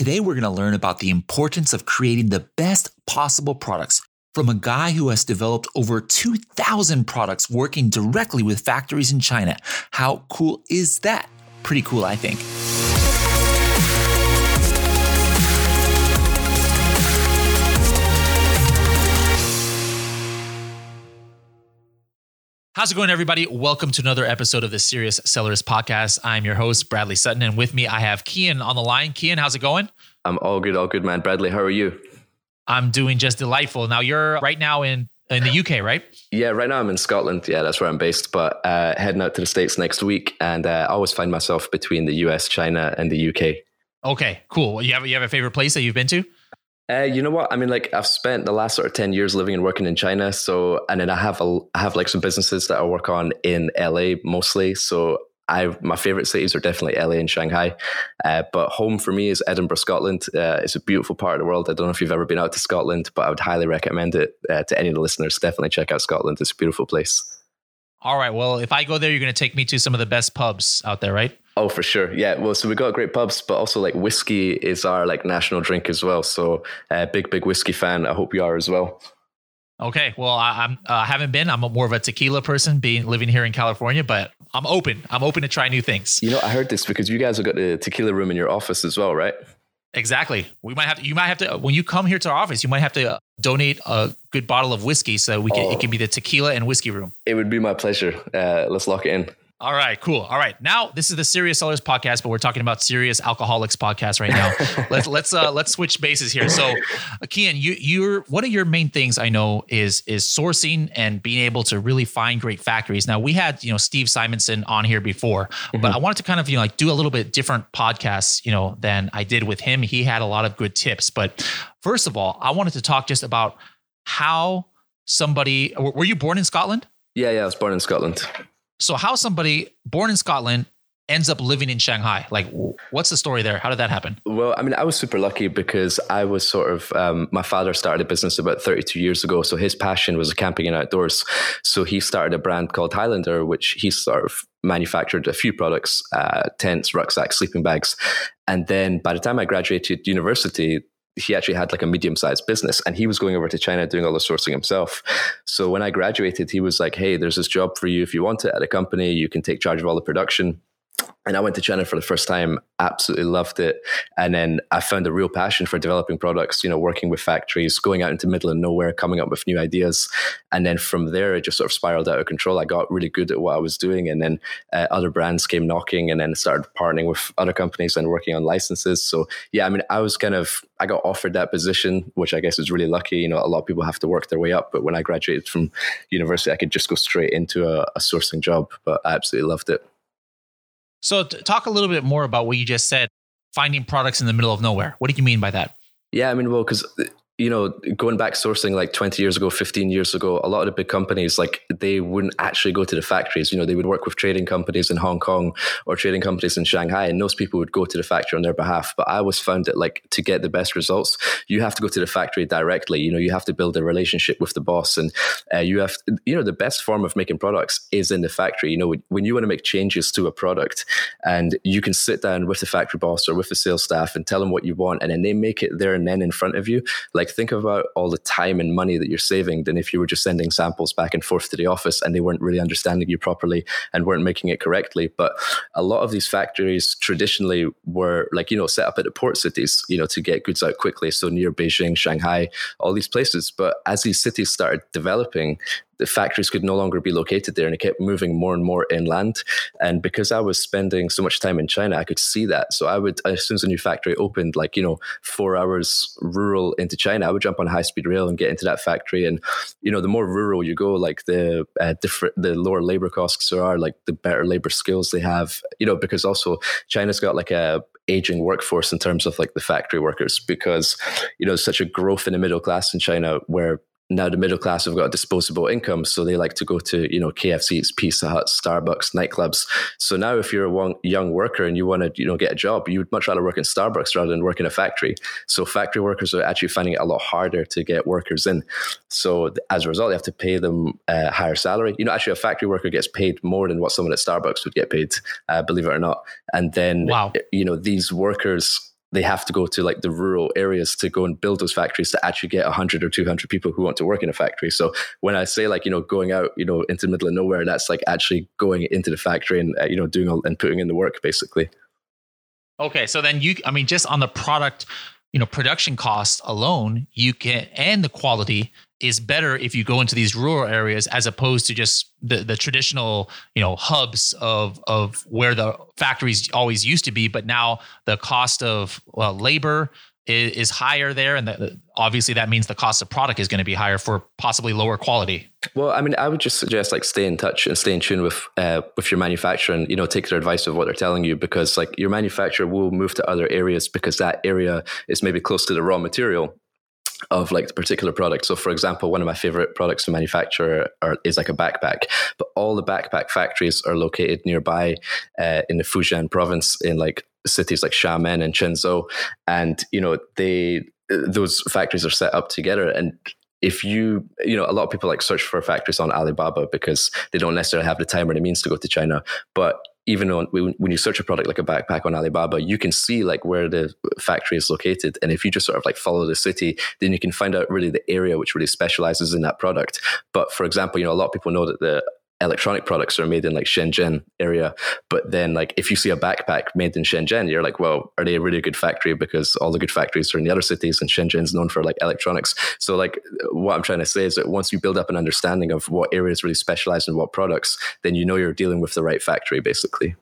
Today, we're going to learn about the importance of creating the best possible products from a guy who has developed over 2,000 products working directly with factories in China. How cool is that? Pretty cool, I think. How's it going, everybody? Welcome to another episode of the Serious Sellers Podcast. I'm your host, Bradley Sutton, and with me, I have Kian on the line. Kian, how's it going? I'm all good, all good, man. Bradley, how are you? I'm doing just delightful. Now, you're right now in in the UK, right? Yeah, right now I'm in Scotland. Yeah, that's where I'm based. But uh, heading out to the States next week, and uh, I always find myself between the US, China, and the UK. Okay, cool. You have you have a favorite place that you've been to? Uh, you know what? I mean, like I've spent the last sort of ten years living and working in China. So, and then I have a, I have like some businesses that I work on in LA mostly. So, I my favorite cities are definitely LA and Shanghai. Uh, but home for me is Edinburgh, Scotland. Uh, it's a beautiful part of the world. I don't know if you've ever been out to Scotland, but I would highly recommend it uh, to any of the listeners. Definitely check out Scotland. It's a beautiful place. All right. Well, if I go there, you're going to take me to some of the best pubs out there, right? Oh, for sure. Yeah. Well, so we got great pubs, but also like whiskey is our like national drink as well. So, uh, big, big whiskey fan. I hope you are as well. Okay. Well, I, I'm uh, haven't been. I'm more of a tequila person, being living here in California, but I'm open. I'm open to try new things. You know, I heard this because you guys have got the tequila room in your office as well, right? Exactly. We might have to. You might have to when you come here to our office. You might have to uh, donate a good bottle of whiskey so we can. Oh, it can be the tequila and whiskey room. It would be my pleasure. Uh, let's lock it in. All right, cool. All right, now this is the Serious Sellers podcast, but we're talking about Serious Alcoholics podcast right now. let's let's uh, let's switch bases here. So, Kian, you you're one of your main things I know is is sourcing and being able to really find great factories. Now we had you know Steve Simonson on here before, mm-hmm. but I wanted to kind of you know like do a little bit different podcast you know than I did with him. He had a lot of good tips, but first of all, I wanted to talk just about how somebody. Were you born in Scotland? Yeah, yeah, I was born in Scotland. So how somebody born in Scotland ends up living in Shanghai? Like, what's the story there? How did that happen? Well, I mean, I was super lucky because I was sort of, um, my father started a business about 32 years ago. So his passion was camping and outdoors. So he started a brand called Highlander, which he sort of manufactured a few products, uh, tents, rucksacks, sleeping bags. And then by the time I graduated university, he actually had like a medium sized business and he was going over to China doing all the sourcing himself. So when I graduated, he was like, Hey, there's this job for you. If you want it at a company, you can take charge of all the production and I went to China for the first time, absolutely loved it. And then I found a real passion for developing products, you know, working with factories, going out into middle of nowhere, coming up with new ideas. And then from there, it just sort of spiraled out of control. I got really good at what I was doing. And then uh, other brands came knocking and then started partnering with other companies and working on licenses. So, yeah, I mean, I was kind of, I got offered that position, which I guess is really lucky. You know, a lot of people have to work their way up. But when I graduated from university, I could just go straight into a, a sourcing job. But I absolutely loved it. So, talk a little bit more about what you just said finding products in the middle of nowhere. What do you mean by that? Yeah, I mean, well, because uh, you know, going back sourcing like 20 years ago, 15 years ago, a lot of the big companies, like they wouldn't actually go to the factories. You know, they would work with trading companies in Hong Kong or trading companies in Shanghai, and those people would go to the factory on their behalf. But I always found that like to get the best results, you have to go to the factory directly. You know, you have to build a relationship with the boss, and uh, you have, you know, the best form of making products is in the factory. You know, when you want to make changes to a product, and you can sit down with the factory boss or with the sales staff and tell them what you want, and then they make it there and then in front of you. Like like think about all the time and money that you're saving than if you were just sending samples back and forth to the office and they weren't really understanding you properly and weren't making it correctly. But a lot of these factories traditionally were like you know set up at the port cities you know to get goods out quickly. So near beijing shanghai all these places. But as these cities started developing the factories could no longer be located there and it kept moving more and more inland. And because I was spending so much time in China, I could see that. So I would, as soon as a new factory opened, like, you know, four hours rural into China, I would jump on high speed rail and get into that factory. And, you know, the more rural you go, like the uh, different, the lower labor costs there are, like the better labor skills they have, you know, because also China's got like a, aging workforce in terms of like the factory workers because you know such a growth in the middle class in China where now the middle class have got disposable income, so they like to go to you know KFC's, Pizza Hut, Starbucks, nightclubs. So now, if you're a young worker and you want to you know get a job, you would much rather work in Starbucks rather than work in a factory. So factory workers are actually finding it a lot harder to get workers in. So as a result, they have to pay them a higher salary. You know, actually, a factory worker gets paid more than what someone at Starbucks would get paid, uh, believe it or not. And then, wow. you know, these workers they have to go to like the rural areas to go and build those factories to actually get 100 or 200 people who want to work in a factory. So when i say like you know going out you know into the middle of nowhere that's like actually going into the factory and uh, you know doing all, and putting in the work basically. Okay so then you i mean just on the product you know production cost alone you can and the quality is better if you go into these rural areas as opposed to just the, the traditional you know hubs of of where the factories always used to be but now the cost of well, labor is, is higher there. And the, obviously that means the cost of product is going to be higher for possibly lower quality. Well i mean i would just suggest like stay in touch and stay in tune with uh, with your manufacturer and you know take their advice of what they're telling you because like your manufacturer will move to other areas because that area is maybe close to the raw material of like the particular product. So, for example, one of my favorite products to manufacture are, is like a backpack, but all the backpack factories are located nearby uh, in the Fujian province in like cities like Xiamen and Quanzhou, and you know they those factories are set up together. And if you you know a lot of people like search for factories on alibaba because they don't necessarily have the time or the means to go to china. But even on when you search a product like a backpack on Alibaba, you can see like where the factory is located. And if you just sort of like follow the city, then you can find out really the area which really specializes in that product. But for example, you know, a lot of people know that the electronic products are made in like Shenzhen area. But then like if you see a backpack made in Shenzhen, you're like, well, are they a really good factory? Because all the good factories are in the other cities and Shenzhen's known for like electronics. So like what I'm trying to say is that once you build up an understanding of what areas really specialize in what products, then you know you're dealing with the right factory basically.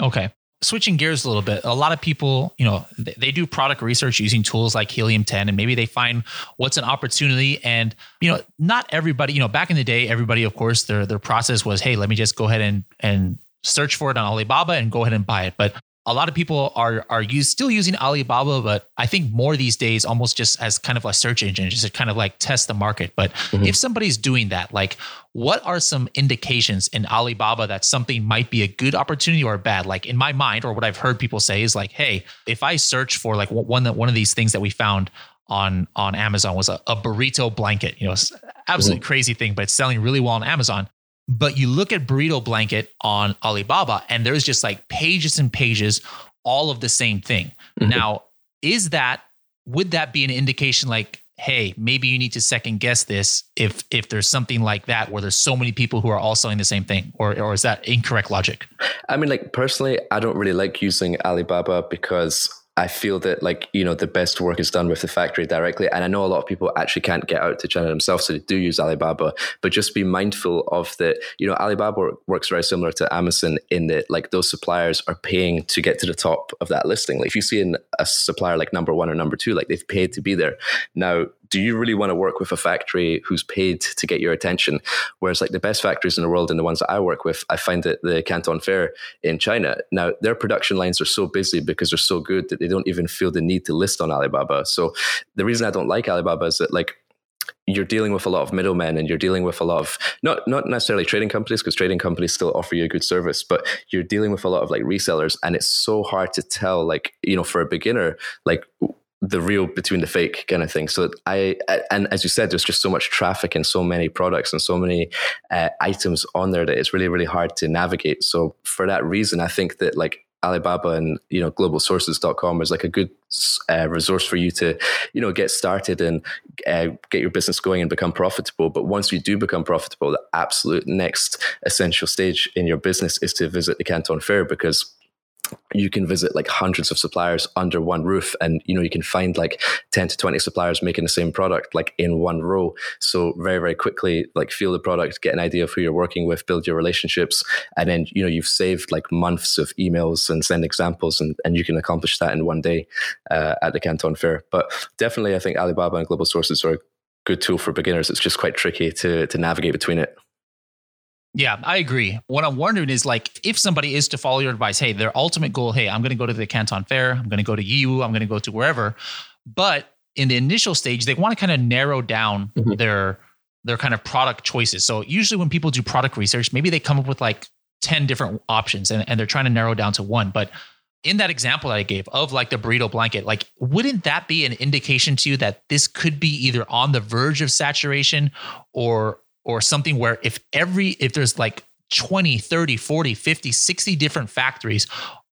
Okay switching gears a little bit a lot of people you know they, they, do product research using tools like helium 10 and maybe they find what's an opportunity. And you know not everybody you know back in the day everybody of course their their process was hey let me just go ahead and and search for it on alibaba and go ahead and buy it. But a lot of people are are use, still using Alibaba, but I think more these days almost just as kind of a search engine, just to kind of like test the market. But mm-hmm. if somebody's doing that, like what are some indications in Alibaba that something might be a good opportunity or bad? Like in my mind, or what I've heard people say is like, hey, if I search for like one one of these things that we found on on Amazon was a, a burrito blanket, you know, absolutely mm-hmm. crazy thing, but it's selling really well on Amazon. But you look at Burrito Blanket on Alibaba, and there's just like pages and pages, all of the same thing. Mm-hmm. Now, is that would that be an indication like, hey, maybe you need to second guess this if if there's something like that where there's so many people who are all selling the same thing, or or is that incorrect logic? I mean, like personally, I don't really like using Alibaba because I feel that like you know the best work is done with the factory directly, and I know a lot of people actually can't get out to China themselves, so they do use Alibaba. But just be mindful of that. You know, Alibaba works very similar to Amazon in that like those suppliers are paying to get to the top of that listing. Like if you see a supplier like number one or number two, like they've paid to be there. Now do you really want to work with a factory who's paid to get your attention? Whereas, like the best factories in the world and the ones that I work with, I find that the Canton Fair in China, now their production lines are so busy because they're so good that they don't even feel the need to list on Alibaba. So, the reason I don't like Alibaba is that, like, you're dealing with a lot of middlemen and you're dealing with a lot of not not necessarily trading companies because trading companies still offer you a good service but you're dealing with a lot of like resellers and it's so hard to tell like you know for a beginner like the real between the fake kind of thing. So I, and as you said, there's just so much traffic and so many products and so many uh, items on there that it's really, really hard to navigate. So for that reason, I think that like Alibaba and you know globalsources.com is like a good uh, resource for you to you know get started and uh, get your business going and become profitable. But once you do become profitable, the absolute next essential stage in your business is to visit the Canton Fair because you can visit like hundreds of suppliers under one roof and you know you can find like 10 to 20 suppliers making the same product like in one row. So very very quickly like feel the product get an idea of who you're working with build your relationships and then you know you've saved like months of emails and send examples and, and you can accomplish that in one day uh, at the canton fair. But definitely i think alibaba and global sources are a good tool for beginners. It's just quite tricky to to navigate between it yeah, I agree. What I'm wondering is like if somebody is to follow your advice, hey, their ultimate goal, hey, I'm going to go to the Canton Fair, I'm going to go to Yiwu, I'm going to go to wherever, but in the initial stage, they want to kind of narrow down mm-hmm. their their kind of product choices. So usually when people do product research, maybe they come up with like 10 different options and, and they're trying to narrow down to one. But in that example that I gave of like the burrito blanket, like wouldn't that be an indication to you that this could be either on the verge of saturation or or something where if every if there's like 20 30 40 50 60 different factories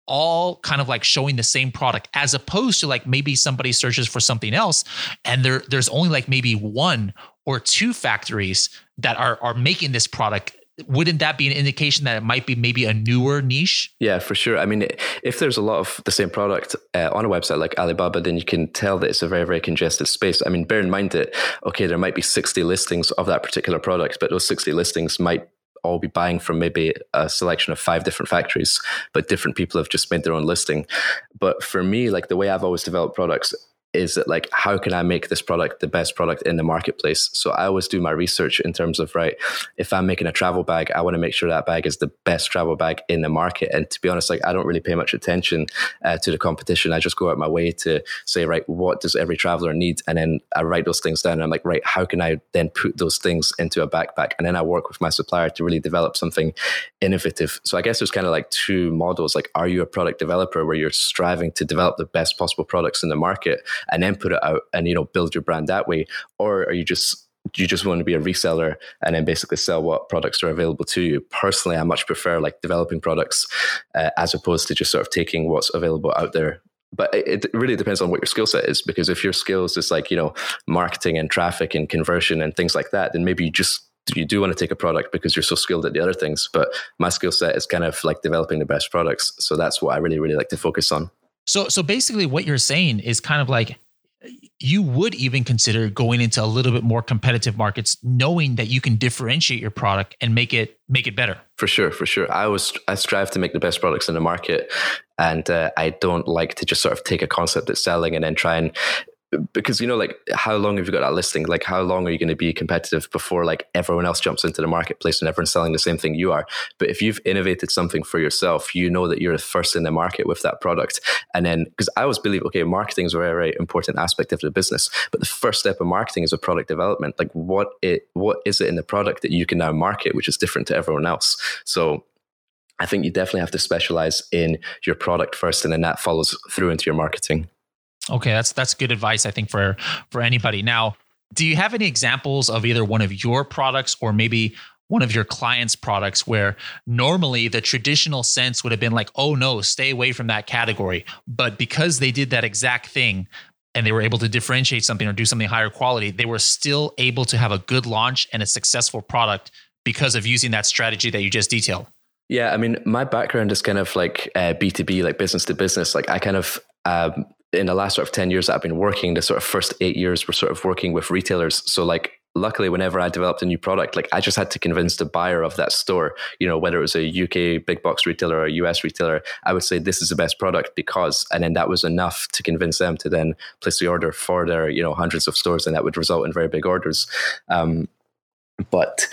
all kind of like showing the same product as opposed to like maybe somebody searches for something else and there there's only like maybe one or two factories that are are making this product wouldn't that be an indication that it might be maybe a newer niche? Yeah, for sure. I mean, if there's a lot of the same product uh, on a website like Alibaba, then you can tell that it's a very, very congested space. I mean, bear in mind that, okay, there might be 60 listings of that particular product, but those 60 listings might all be buying from maybe a selection of five different factories, but different people have just made their own listing. But for me, like the way I've always developed products, is that like how can i make this product the best product in the marketplace? So i always do my research in terms of right if i'm making a travel bag i want to make sure that bag is the best travel bag in the market. And to be honest like i don't really pay much attention uh, to the competition. I just go out my way to say right what does every traveler need? And then i write those things down and i'm like right how can i then put those things into a backpack? And then i work with my supplier to really develop something innovative. So i guess there's kind of like two models. Like are you a product developer where you're striving to develop the best possible products in the market and then put it out and you know build your brand that way? Or are you just you just want to be a reseller and then basically sell what products are available to you? Personally i much prefer like developing products uh, as opposed to just sort of taking what's available out there. But it, it really depends on what your skill set is because if your skills is like you know marketing and traffic and conversion and things like that then maybe you just you do want to take a product because you're so skilled at the other things. But my skill set is kind of like developing the best products. So that's what i really really like to focus on so so basically what you're saying is kind of like you would even consider going into a little bit more competitive markets knowing that you can differentiate your product and make it make it better. For sure for sure. I was i strive to make the best products in the market. And uh, i don't like to just sort of take a concept that's selling and then try and because you know like how long have you got that listing? Like how long are you going to be competitive before like everyone else jumps into the marketplace and everyone's selling the same thing you are? But if you've innovated something for yourself you know that you're the first in the market with that product. And then because i always believe okay marketing is a very very important aspect of the business but the first step of marketing is a product development. Like what it what is it in the product that you can now market which is different to everyone else? So I think you definitely have to specialize in your product first, and then that follows through into your marketing. Okay, that's that's good advice I think for for anybody. Now, do you have any examples of either one of your products or maybe one of your clients' products where normally the traditional sense would have been like, "Oh no, stay away from that category." But because they did that exact thing and they were able to differentiate something or do something higher quality, they were still able to have a good launch and a successful product because of using that strategy that you just detailed. Yeah, I mean, my background is kind of like uh, B2B, like business to business. Like I kind of um, in the last sort of 10 years that I've been working, the sort of first eight years were sort of working with retailers. So like luckily whenever I developed a new product, like I just had to convince the buyer of that store, you know, whether it was a UK big box retailer or a US retailer, I would say this is the best product because and then that was enough to convince them to then place the order for their, you know, hundreds of stores and that would result in very big orders. Um, but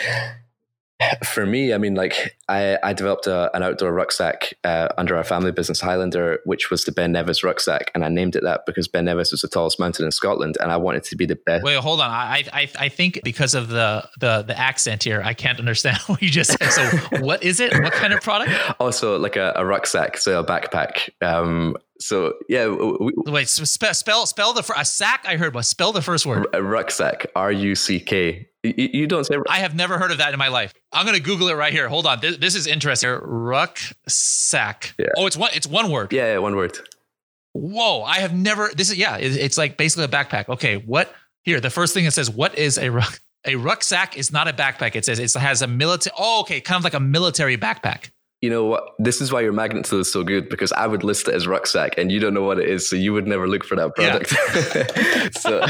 for me, I mean, like I, I developed a, an outdoor rucksack uh, under our family business Highlander, which was the Ben Nevis rucksack, and I named it that because Ben Nevis is the tallest mountain in Scotland, and I wanted to be the best. Wait, hold on. I I, I think because of the, the the accent here, I can't understand what you just said. So, what is it? What kind of product? Also, like a, a rucksack, so a backpack. Um, so yeah. We, Wait, spell spell spell the a sack. I heard, but spell the first word. A rucksack. R u c k. You, you don't say. I have never heard of that in my life. I'm gonna Google it right here. Hold on. This, this is interesting. Rucksack. Yeah. Oh, it's one. It's one word. Yeah, yeah, one word. Whoa! I have never. This is yeah. it's like basically a backpack. Okay, what? Here, the first thing it says, "What is a ruck?" A rucksack is not a backpack. It says it has a military. Oh, okay, kind of like a military backpack you know what? This is why your magnet tool is so good because I would list it as rucksack and you don't know what it is. So you would never look for that product. Yeah. so,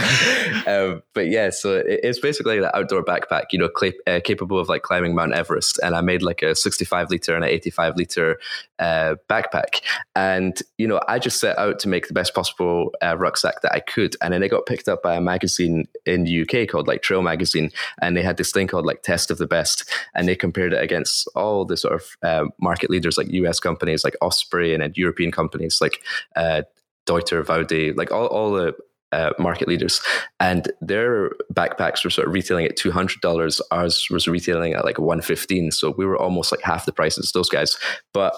um, but yeah, so it's basically an outdoor backpack, you know, cl- uh, capable of like climbing Mount Everest. And I made like a 65 liter and an 85 liter uh, backpack. And, you know, I just set out to make the best possible uh, rucksack that I could. And then it got picked up by a magazine in the UK called like Trail Magazine. And they had this thing called like Test of the Best. And they compared it against all the sort of um, market leaders like US companies like Osprey and, and European companies like uh, Deuter, Vaude, like all, all the uh, market leaders, and their backpacks were sort of retailing at two hundred dollars. Ours was retailing at like one fifteen, so we were almost like half the prices of those guys. But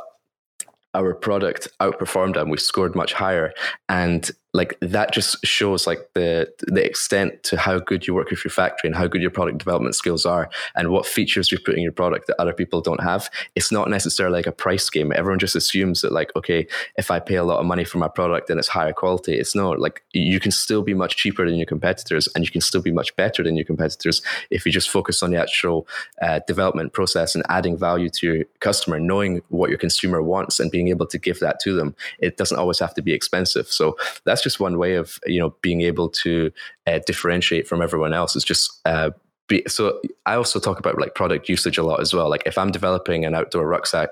our product outperformed them. We scored much higher, and like that just shows like the the extent to how good you work with your factory and how good your product development skills are and what features you're putting in your product that other people don't have. It's not necessarily like a price game. Everyone just assumes that like okay if i pay a lot of money for my product then it's higher quality. It's not. Like you can still be much cheaper than your competitors and you can still be much better than your competitors if you just focus on the actual uh, development process and adding value to your customer knowing what your consumer wants and being able to give that to them. It doesn't always have to be expensive. So that's just one way of you know being able to uh, differentiate from everyone else is just uh, be, so I also talk about like product usage a lot as well. Like if I'm developing an outdoor rucksack,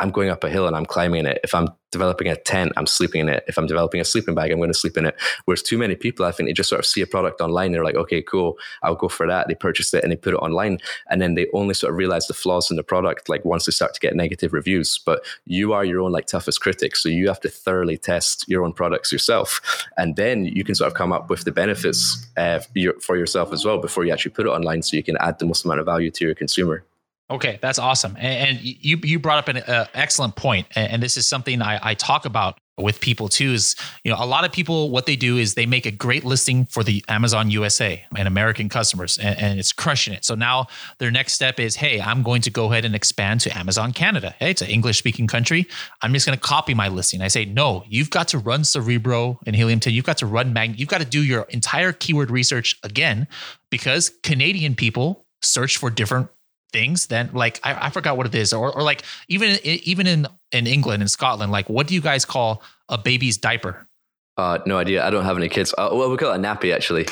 I'm going up a hill and I'm climbing it. If I'm developing a tent, I'm sleeping in it. If I'm developing a sleeping bag, I'm going to sleep in it. Whereas too many people, I think they just sort of see a product online. They're like, okay, cool, I'll go for that. They purchase it and they put it online. And then they only sort of realize the flaws in the product, like once they start to get negative reviews. But you are your own like toughest critic. So you have to thoroughly test your own products yourself. And then you can sort of come up with the benefits uh, for yourself as well before you actually put it online so you can add the most amount of value to your consumer. Okay, that's awesome. And, and you you brought up an uh, excellent point, and, and this is something I, I talk about with people too. Is you know a lot of people what they do is they make a great listing for the Amazon USA and American customers, and, and it's crushing it. So now their next step is, hey, I'm going to go ahead and expand to Amazon Canada. Hey, it's an English speaking country. I'm just going to copy my listing. I say, no, you've got to run Cerebro and Helium 10. You've got to run Mag. You've got to do your entire keyword research again because Canadian people search for different things then like I, I forgot what it is or, or like even even in in england and scotland like what do you guys call a baby's diaper uh no idea i don't have any kids uh, well we call it a nappy actually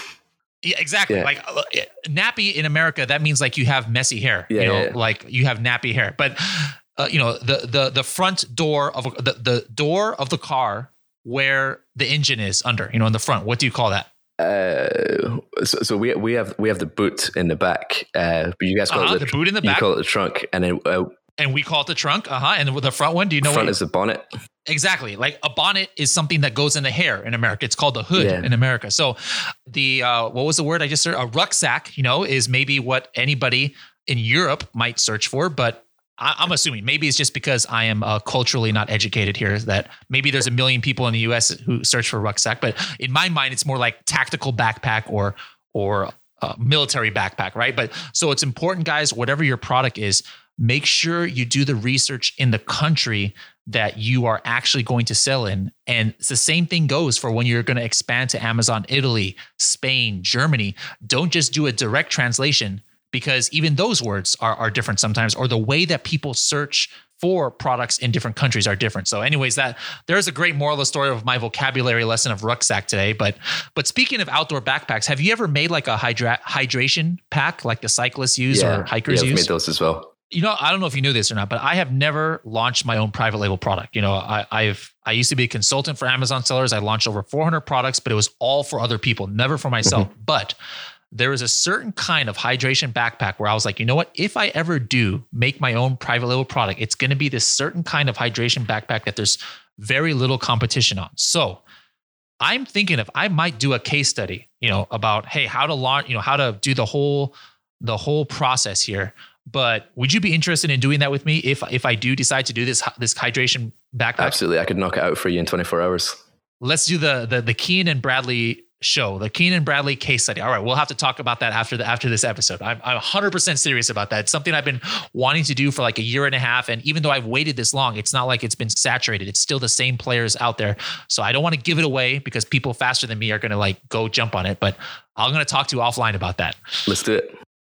yeah, exactly. Yeah. Like uh, nappy in America, that means like you have messy hair. Yeah, you know, yeah, like you have nappy hair. But uh, you know, the the the front door of the the door of the car where the engine is under. You know, in the front. What do you call that? Uh, so, so, we we have we have the boot in the back, uh, but you guys call uh-huh, it the, the, boot in the back. You call it the trunk, and then uh, and we call it the trunk. Uh huh. And the front one, do you know? Front what is the bonnet. Exactly. Like a bonnet is something that goes in the hair in America. It's called the hood yeah. in America. So the uh, what was the word I just said? A rucksack, you know, is maybe what anybody in Europe might search for, but I, am assuming maybe it's just because I am uh, culturally not educated here that maybe there's a million people in the U.S. who search for rucksack, but in my mind, it's more like tactical backpack or or uh, military backpack, right? But so it's important, guys. Whatever your product is, make sure you do the research in the country that you are actually going to sell in. And the same thing goes for when you're going to expand to Amazon, Italy, Spain, Germany. Don't just do a direct translation because even those words are, are different sometimes, or the way that people search for products in different countries are different. So, anyways, that there's a great moral of the story of my vocabulary lesson of rucksack today. But but speaking of outdoor backpacks, have you ever made like a hydra- hydration pack like the cyclists use yeah, or hikers use? yeah, use? Made those as well. You know, I don't know if you knew this or not, but I have never launched my own private label product. You know, I, I've I used to be a consultant for Amazon sellers. I launched over 400 products, but it was all for other people, never for myself. but there is a certain kind of hydration backpack where I was like, you know what? If I ever do make my own private label product, it's going to be this certain kind of hydration backpack that there's very little competition on. So I'm thinking if I might do a case study, you know, about hey, how to launch, you know, how to do the whole the whole process here. But would you be interested in doing that with me if if I do decide to do this this hydration backpack? Absolutely, I could knock it out for you in 24 hours. Let's do the the the Kian and Bradley show, the Keenan Bradley case study. All right, we'll have to talk about that after the after this episode. I'm, I'm 100% serious about that. It's something I've been wanting to do for like a year and a half, and even though I've waited this long, it's not like it's been saturated. It's still the same players out there. So I don't want to give it away because people faster than me are going to like go jump on it. But I'm going to talk to you offline about that. Let's do it.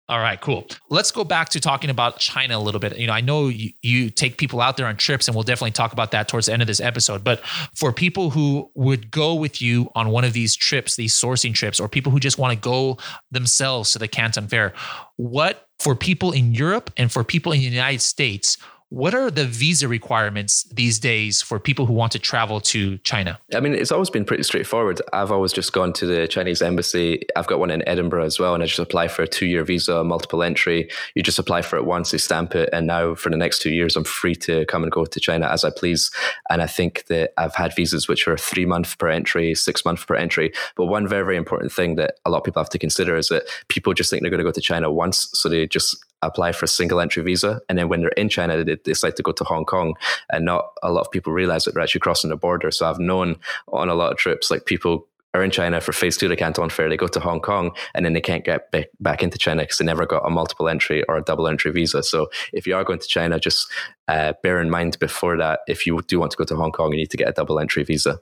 All right, cool. Let's go back to talking about China a little bit. You know, I know you, you, take people out there on trips, and we'll definitely talk about that towards the end of this episode. But for people who would go with you on one of these trips, these sourcing trips, or people who just want to go themselves to the Canton Fair, what for people in Europe and for people in the United States, what are the visa requirements these days for people who want to travel to China? I mean, it's always been pretty straightforward. I've always just gone to the Chinese embassy. I've got one in Edinburgh as well, and I just apply for a two year visa, multiple entry. You just apply for it once, they stamp it, and now for the next two years, I'm free to come and go to China as I please. And I think that I've had visas which are three month per entry, six month per entry. But one very, very important thing that a lot of people have to consider is that people just think they're going to go to China once, so they just apply for a single entry visa. And then when they're in China, they decide to go to Hong Kong. And not a lot of people realize that they're actually crossing the border. So I've known on a lot of trips, like people are in China for phase two the Canton Fair. They go to Hong Kong and then they can't get back into China because they never got a multiple entry or a double entry visa. So if you are going to China, just uh, bear in mind before that, if you do want to go to Hong Kong, you need to get a double entry visa.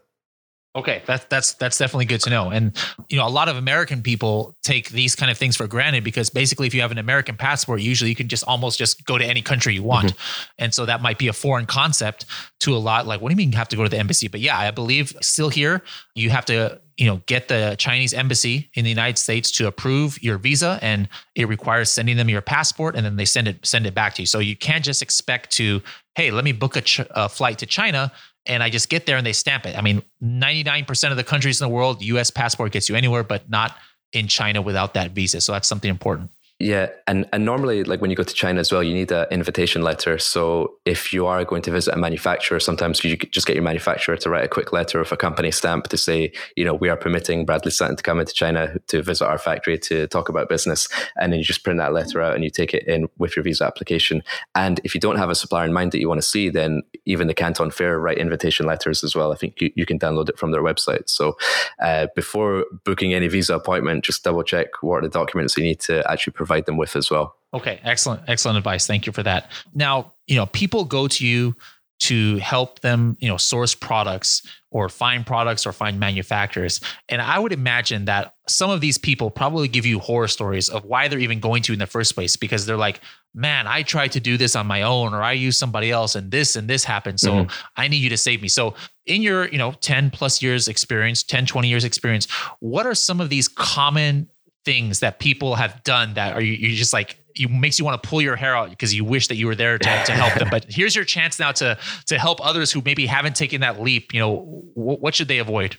Okay, that's that's that's definitely good to know. And you know, a lot of American people take these kind of things for granted because basically, if you have an American passport, usually you can just almost just go to any country you want, mm-hmm. and so that might be a foreign concept to a lot. Like, what do you mean you have to go to the embassy? But yeah, I believe still here you have to you know get the Chinese embassy in the United States to approve your visa, and it requires sending them your passport, and then they send it send it back to you. So you can't just expect to, hey, let me book a, ch- a flight to China and I just get there and they stamp it. I mean, 99% of the countries in the world, US passport gets you anywhere, but not in China without that visa. So that's something important. Yeah, and and normally, like when you go to China as well, you need an invitation letter. So if you are going to visit a manufacturer, sometimes you just get your manufacturer to write a quick letter of a company stamp to say, you know, we are permitting Bradley Sutton to come into China to visit our factory to talk about business, and then you just print that letter out and you take it in with your visa application. And if you don't have a supplier in mind that you want to see, then even the Canton Fair write invitation letters as well. I think you, you can download it from their website. So uh, before booking any visa appointment, just double check what are the documents you need to actually provide provide them with as well. Okay, excellent, excellent advice. Thank you for that. Now, you know, people go to you to help them, you know, source products or find products or find manufacturers. And I would imagine that some of these people probably give you horror stories of why they're even going to in the first place because they're like, man, I tried to do this on my own or I use somebody else and this and this happened. So mm-hmm. I need you to save me. So in your, you know, 10 plus years experience, 10, 20 years experience, what are some of these common things that people have done that are you, you just like you makes you want to pull your hair out because you wish that you were there to, to help them. But here's your chance now to to help others who maybe haven't taken that leap you know w- what should they avoid?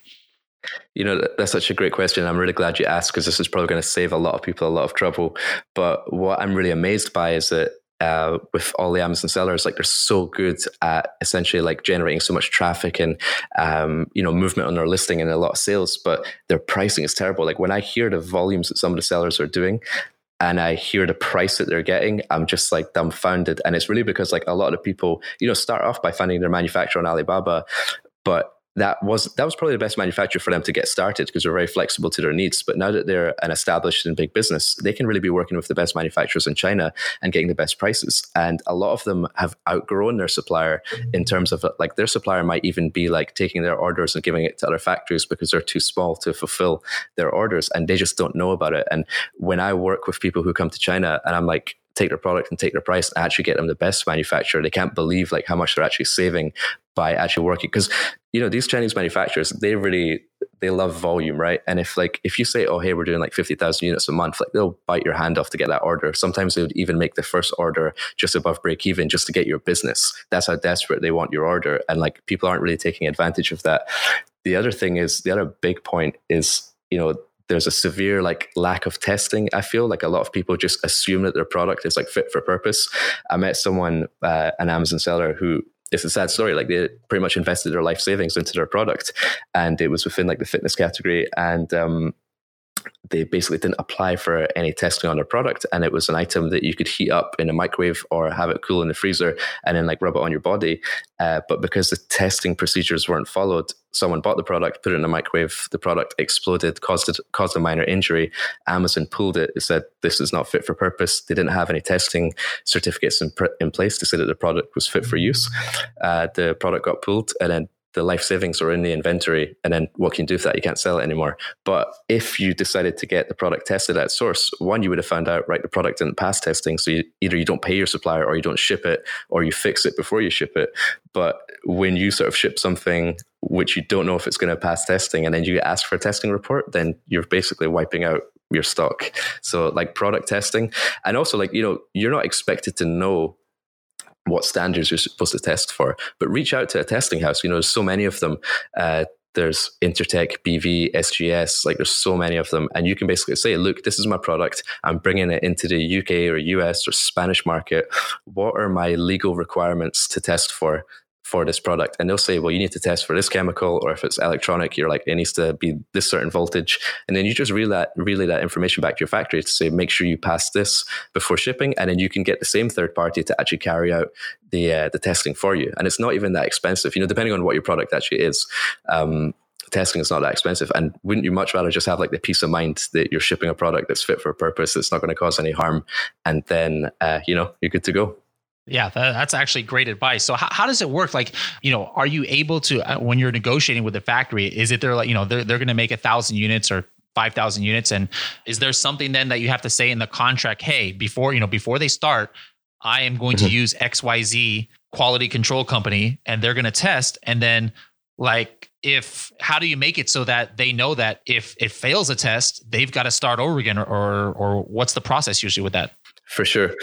You know that's such a great question. I'm really glad you asked because this is probably going to save a lot of people a lot of trouble. But what i'm really amazed by is that uh, with all the Amazon sellers, like they're so good at essentially like generating so much traffic and um, you know movement on their listing and a lot of sales, but their pricing is terrible. Like when I hear the volumes that some of the sellers are doing, and I hear the price that they're getting, I'm just like dumbfounded. And it's really because like a lot of people, you know, start off by finding their manufacturer on Alibaba, but that was that was probably the best manufacturer for them to get started because they're very flexible to their needs. But now that they're an established and big business, they can really be working with the best manufacturers in China and getting the best prices. And a lot of them have outgrown their supplier mm-hmm. in terms of like their supplier might even be like taking their orders and giving it to other factories because they're too small to fulfill their orders and they just don't know about it. And when I work with people who come to China and I'm like, take their product and take their price and actually get them the best manufacturer. They can't believe like how much they're actually saving by actually working because you know these Chinese manufacturers they really they love volume right? And if like if you say oh hey we're doing like 50,000 units a month like they'll bite your hand off to get that order. Sometimes they would even make the first order just above break even just to get your business. That's how desperate they want your order and like people aren't really taking advantage of that. The other thing is the other big point is you know there's a severe like lack of testing i feel. Like a lot of people just assume that their product is like fit for purpose. I met someone uh, an amazon seller who it's a sad story. Like they pretty much invested their life savings into their product, and it was within like the fitness category. And um, they basically didn't apply for any testing on their product and it was an item that you could heat up in a microwave or have it cool in the freezer and then like rub it on your body. Uh, but because the testing procedures weren't followed someone bought the product put it in a microwave the product exploded caused it, caused a minor injury. Amazon pulled it, said this is not fit for purpose. They didn't have any testing certificates in, pr- in place. To say that the product was fit for use. Uh, the product got pulled and then the life savings are in the inventory and then what can you do with that? You can't sell it anymore. But if you decided to get the product tested at source one you would have found out right the product didn't pass testing. So you, either you don't pay your supplier or you don't ship it or you fix it before you ship it. But when you sort of ship something which you don't know if it's going to pass testing and then you ask for a testing report then you're basically wiping out your stock. So like product testing and also like you know you're not expected to know what standards you're supposed to test for. But reach out to a testing house. You know, there's so many of them. Uh, there's Intertek, BV, SGS, like there's so many of them. And you can basically say, look, this is my product. I'm bringing it into the UK or US or Spanish market. What are my legal requirements to test for? For this product and they'll say well you need to test for this chemical or if it's electronic you're like it needs to be this certain voltage and then you just relay that, relay that information back to your factory to say make sure you pass this before shipping and then you can get the same third party to actually carry out the uh, the testing for you and it's not even that expensive you know depending on what your product actually is um, testing is not that expensive. And wouldn't you much rather just have like the peace of mind that you're shipping a product that's fit for a purpose, that's not going to cause any harm, and then uh, you know you're good to go. Yeah, that, that's actually great advice. So how, how does it work? Like, you know, are you able to uh, when you're negotiating with the factory? Is it they're like you know they're they're going to make a thousand units or 5000 units and is there something then that you have to say in the contract hey before you know before they start i am going mm-hmm. to use xyz quality control company and they're going to test and then like if how do you make it so that they know that if it fails a test they've got to start over again or, or or what's the process usually with that for sure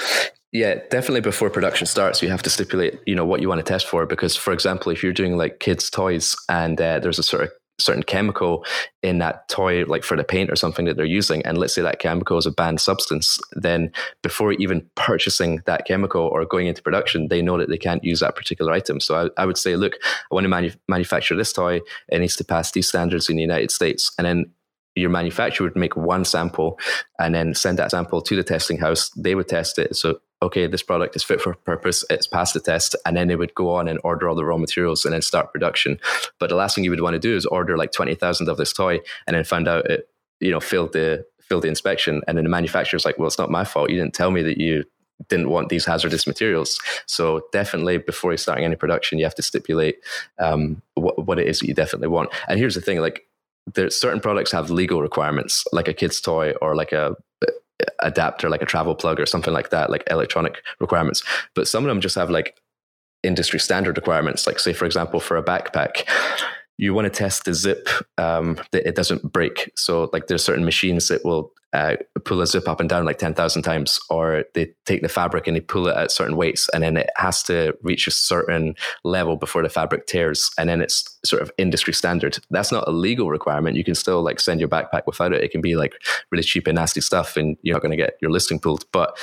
yeah definitely before production starts you have to stipulate you know what you want to test for because for example if you're doing like kids toys and uh, there's a sort of certain chemical in that toy, like for the paint or something that they're using, and let's say that chemical is a banned substance, then before even purchasing that chemical or going into production, they know that they can't use that particular item. So I, I would say, look, I want to manu- manufacture this toy, it needs to pass these standards in the United States. And then your manufacturer would make one sample and then send that sample to the testing house. They would test it. So, okay, this product is fit for purpose. It's passed the test. And then they would go on and order all the raw materials and then start production. But the last thing you would want to do is order like 20,000 of this toy and then find out it, you know, failed the, failed the inspection. And then the manufacturer's like, well, it's not my fault. You didn't tell me that you didn't want these hazardous materials. So definitely before you're starting any production, you have to stipulate um, what, what it is that you definitely want. And here's the thing, like there's certain products have legal requirements, like a kid's toy or like a adapter, like a travel plug or something like that, like electronic requirements. But some of them just have like industry standard requirements. Like say, for example, for a backpack, you want to test the zip um, that it doesn't break. So like there's certain machines that will uh, pull a zip up and down like 10,000 times, or they take the fabric and they pull it at certain weights, and then it has to reach a certain level before the fabric tears, and then it's sort of industry standard. That's not a legal requirement. You can still like send your backpack without it. It can be like really cheap and nasty stuff, and you're not going to get your listing pulled. But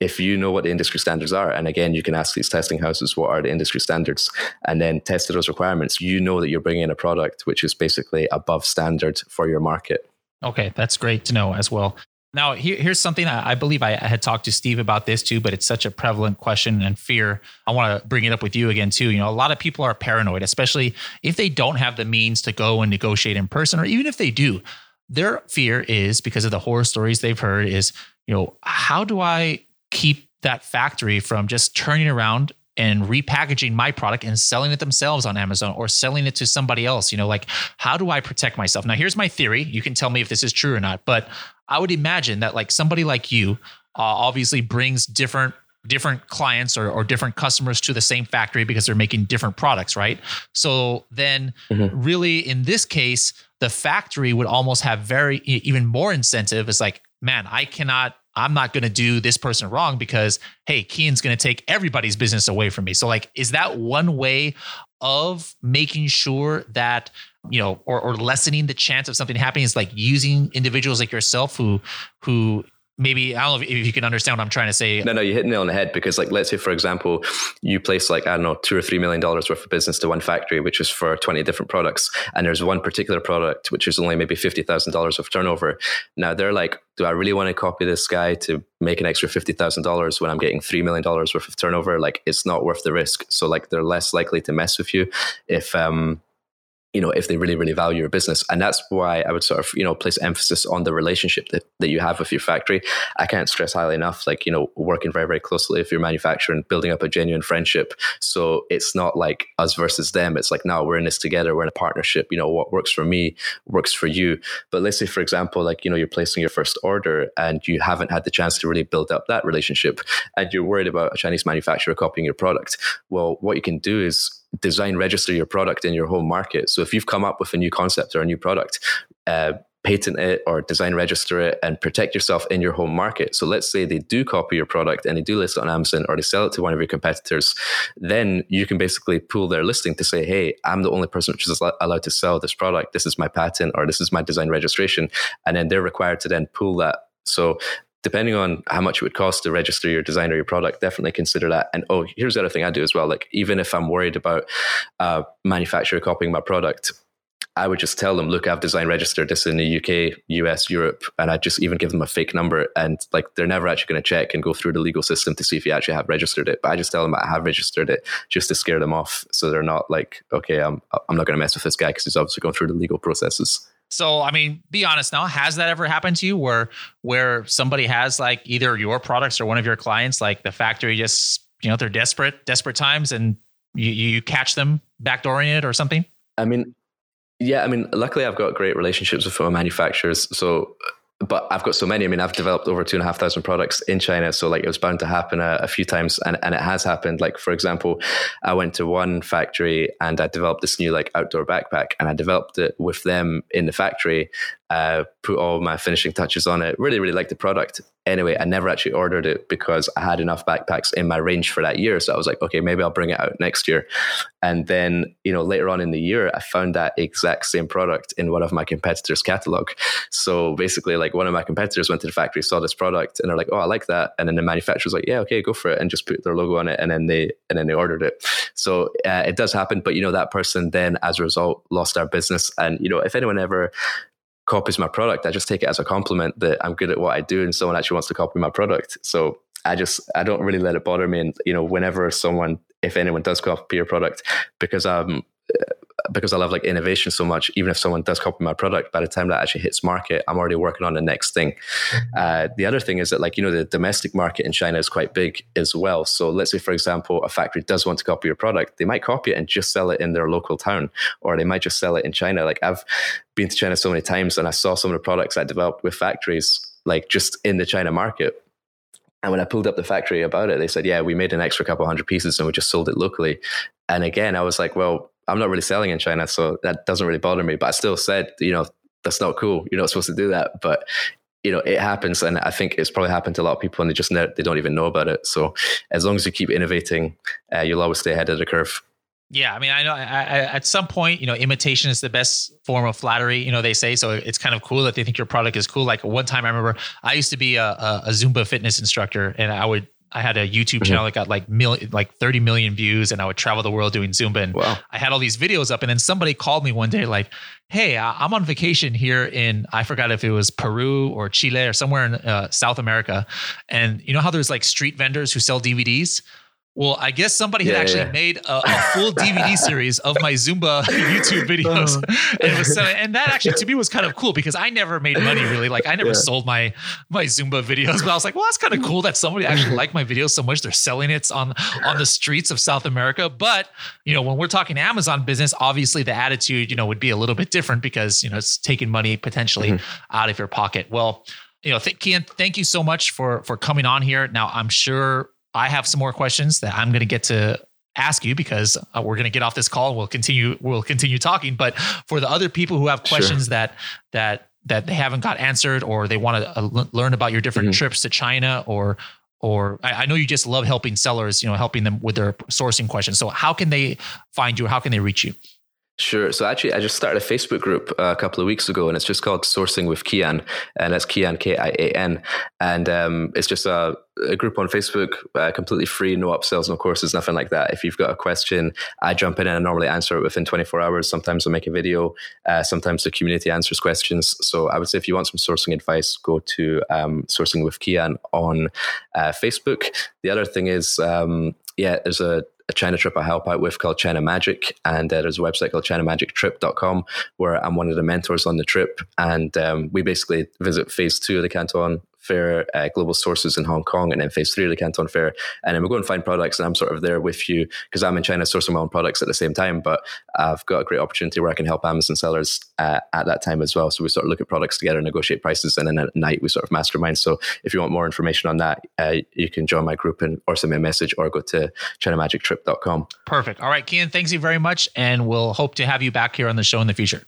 if you know what the industry standards are, and again, you can ask these testing houses what are the industry standards, and then test those requirements, you know that you're bringing in a product which is basically above standard for your market. Okay, that's great to know as well. Now, here, here's something I, I believe I, I, had talked to Steve about this too, but it's such a prevalent question and fear. I want to bring it up with you again too. You know, a lot of people are paranoid, especially if they don't have the means to go and negotiate in person, or even if they do. Their fear is because of the horror stories they've heard is, you know, how do I keep that factory from just turning around and repackaging my product and selling it themselves on Amazon or selling it to somebody else. You know, like how do I protect myself? Now, here's my theory. You can tell me if this is true or not, but I would imagine that like somebody like you uh, obviously brings different different clients or, or different customers to the same factory because they're making different products, right? So then, mm-hmm. really, in this case, the factory would almost have very even more incentive. It's like, man, I cannot I'm not going to do this person wrong because, hey, Kian's going to take everybody's business away from me. So, like, is that one way of making sure that, you know, or, or lessening the chance of something happening is like using individuals like yourself who, who maybe I don't know if, you can understand what I'm trying to say. No, no, you hit nail on the head because, like, let's say, for example, you place like I don't know two or three million dollars worth of business to one factory, which is for 20 different products, and there's one particular product which is only maybe fifty thousand dollars of turnover. Now they're like, do I really want to copy this guy to make an extra fifty thousand dollars when I'm getting three million dollars worth of turnover? Like, it's not worth the risk. So, like, they're less likely to mess with you if um you know, if they really, really value your business. And that's why I would sort of, you know, place emphasis on the relationship that, that you have with your factory. I can't stress highly enough, like, you know, working very, very closely with your manufacturer and building up a genuine friendship. So it's not like us versus them. It's like, no, we're in this together. We're in a partnership. You know, what works for me works for you. But let's say, for example, like, you know, you're placing your first order and you haven't had the chance to really build up that relationship and you're worried about a Chinese manufacturer copying your product. Well, what you can do is design register your product in your home market. So if you've come up with a new concept or a new product, uh, patent it or design register it and protect yourself in your home market. So let's say they do copy your product and they do list it on Amazon or they sell it to one of your competitors, then you can basically pull their listing to say, hey, I'm the only person which is allowed to sell this product. This is my patent or this is my design registration. And then they're required to then pull that. So depending on how much it would cost to register your design or your product, definitely consider that. And oh, here's the other thing I do as well. Like even if I'm worried about uh, manufacturer copying my product, I would just tell them, look, I've design registered this in the UK, US, Europe, and I just even give them a fake number. And like they're never actually going to check and go through the legal system to see if you actually have registered it. But I just tell them I have registered it just to scare them off. So they're not like, okay, I'm, I'm not going to mess with this guy because he's obviously going through the legal processes. So, I mean, be honest now. Has that ever happened to you where where somebody has like either your products or one of your clients, like the factory just, you know, they're desperate, desperate times and you, you catch them backdooring it or something? I mean, yeah, I mean, luckily I've got great relationships with my manufacturers. So, but I've got so many. I mean, I've developed over two and a half thousand products in China. So, like, it was bound to happen a, a, few times, and, and it has happened. Like, for example, I went to one factory and I developed this new like outdoor backpack, and I developed it with them in the factory uh, put all my finishing touches on it. Really, really liked the product. Anyway, I never actually ordered it because I had enough backpacks in my range for that year. So I was like, okay, maybe I'll bring it out next year. And then, you know, later on in the year, I found that exact same product in one of my competitors' catalog. So basically, like one of my competitors went to the factory, saw this product, and they're like, oh, I like that. And then the manufacturer's like, yeah, okay, go for it, and just put their logo on it, and then they and then they ordered it. So uh, it does happen, but you know, that person then, as a result, lost our business. And you know, if anyone ever copies my product, I just take it as a compliment that I'm good at what I do and someone actually wants to copy my product. So I just I don't really let it bother me. And you know, whenever someone, if anyone does copy your product, because I'm because I love like innovation so much, even if someone does copy my product, by the time that actually hits market, I'm already working on the next thing. Mm-hmm. Uh, the other thing is that like, you know, the domestic market in China is quite big as well. So let's say, for example, a factory does want to copy your product. They might copy it and just sell it in their local town, or they might just sell it in China. Like I've been to China so many times and I saw some of the products I developed with factories, like just in the China market. And when I pulled up the factory about it, they said, yeah, we made an extra couple hundred pieces and we just sold it locally. And again, I was like, well, I'm not really selling in China, so that doesn't really bother me. But I still said, you know, that's not cool. You're not supposed to do that. But you know, it happens, and I think it's probably happened to a lot of people, and they just they don't even know about it. So as long as you keep innovating, uh, you'll always stay ahead of the curve. Yeah, I mean, I know I, I, at some point, you know, imitation is the best form of flattery. You know, they say so. It's kind of cool that they think your product is cool. Like one time, I remember I used to be a, a, a Zumba fitness instructor, and I would I had a YouTube mm-hmm. channel that got like million, like 30 million views and I would travel the world doing Zumba. And wow. I had all these videos up. And then somebody called me one day, like, Hey, I'm on vacation here in, I forgot if it was Peru or Chile or somewhere in uh, South America. And you know how there's like street vendors who sell DVDs? Well, I guess somebody had actually yeah. made a, a, full DVD series of my Zumba YouTube videos, uh-huh. and, was, and that actually to me was kind of cool because I never made money really. Like I never yeah. sold my my Zumba videos, but I was like, well, that's kind of cool that somebody actually liked my videos so much they're selling it on on the streets of South America. But you know, when we're talking Amazon business, obviously the attitude you know would be a little bit different because you know it's taking money potentially mm-hmm. out of your pocket. Well you know, th- Kian, thank you so much for for coming on here. Now, I'm sure I have some more questions that I'm going to get to ask you because uh, we're going to get off this call and we'll continue we'll continue talking but for the other people who have questions sure. that that that they haven't got answered or they want to uh, learn about your different mm-hmm. trips to China or or I, I, know you just love helping sellers you know helping them with their sourcing questions so how can they find you how can they reach you Sure. So actually, I just started a Facebook group uh, a couple of weeks ago, and it's just called Sourcing with Kian, and that's Kian K I A N, and um, it's just a, a, group on Facebook, uh, completely free, no upsells, no courses, nothing like that. If you've got a question, I jump in and I normally answer it within 24 hours. Sometimes I make a video. Uh, sometimes the community answers questions. So I would say if you want some sourcing advice, go to um, Sourcing with Kian on uh, Facebook. The other thing is. Um, yeah, there's a a China trip I help out with called China Magic. And uh, there's a website called ChinaMagicTrip.com where I'm one of the mentors on the trip. And um, we basically visit phase two of the Canton Fair, uh, Global Sources in Hong Kong, and then phase three of the Canton Fair. And then we go and find products, and I'm sort of there with you because I'm in China sourcing my own products at the same time. But I've got a great opportunity where I can help Amazon sellers uh, at that time as well. So we sort of look at products together, and negotiate prices, and then at night we sort of mastermind. So if you want more information on that, uh, you can join my group and or send me a message or go to ChinaMagicTrip.com. Perfect. All right, Kian, thanks you very much, and we'll hope to have you back here on the show in the future.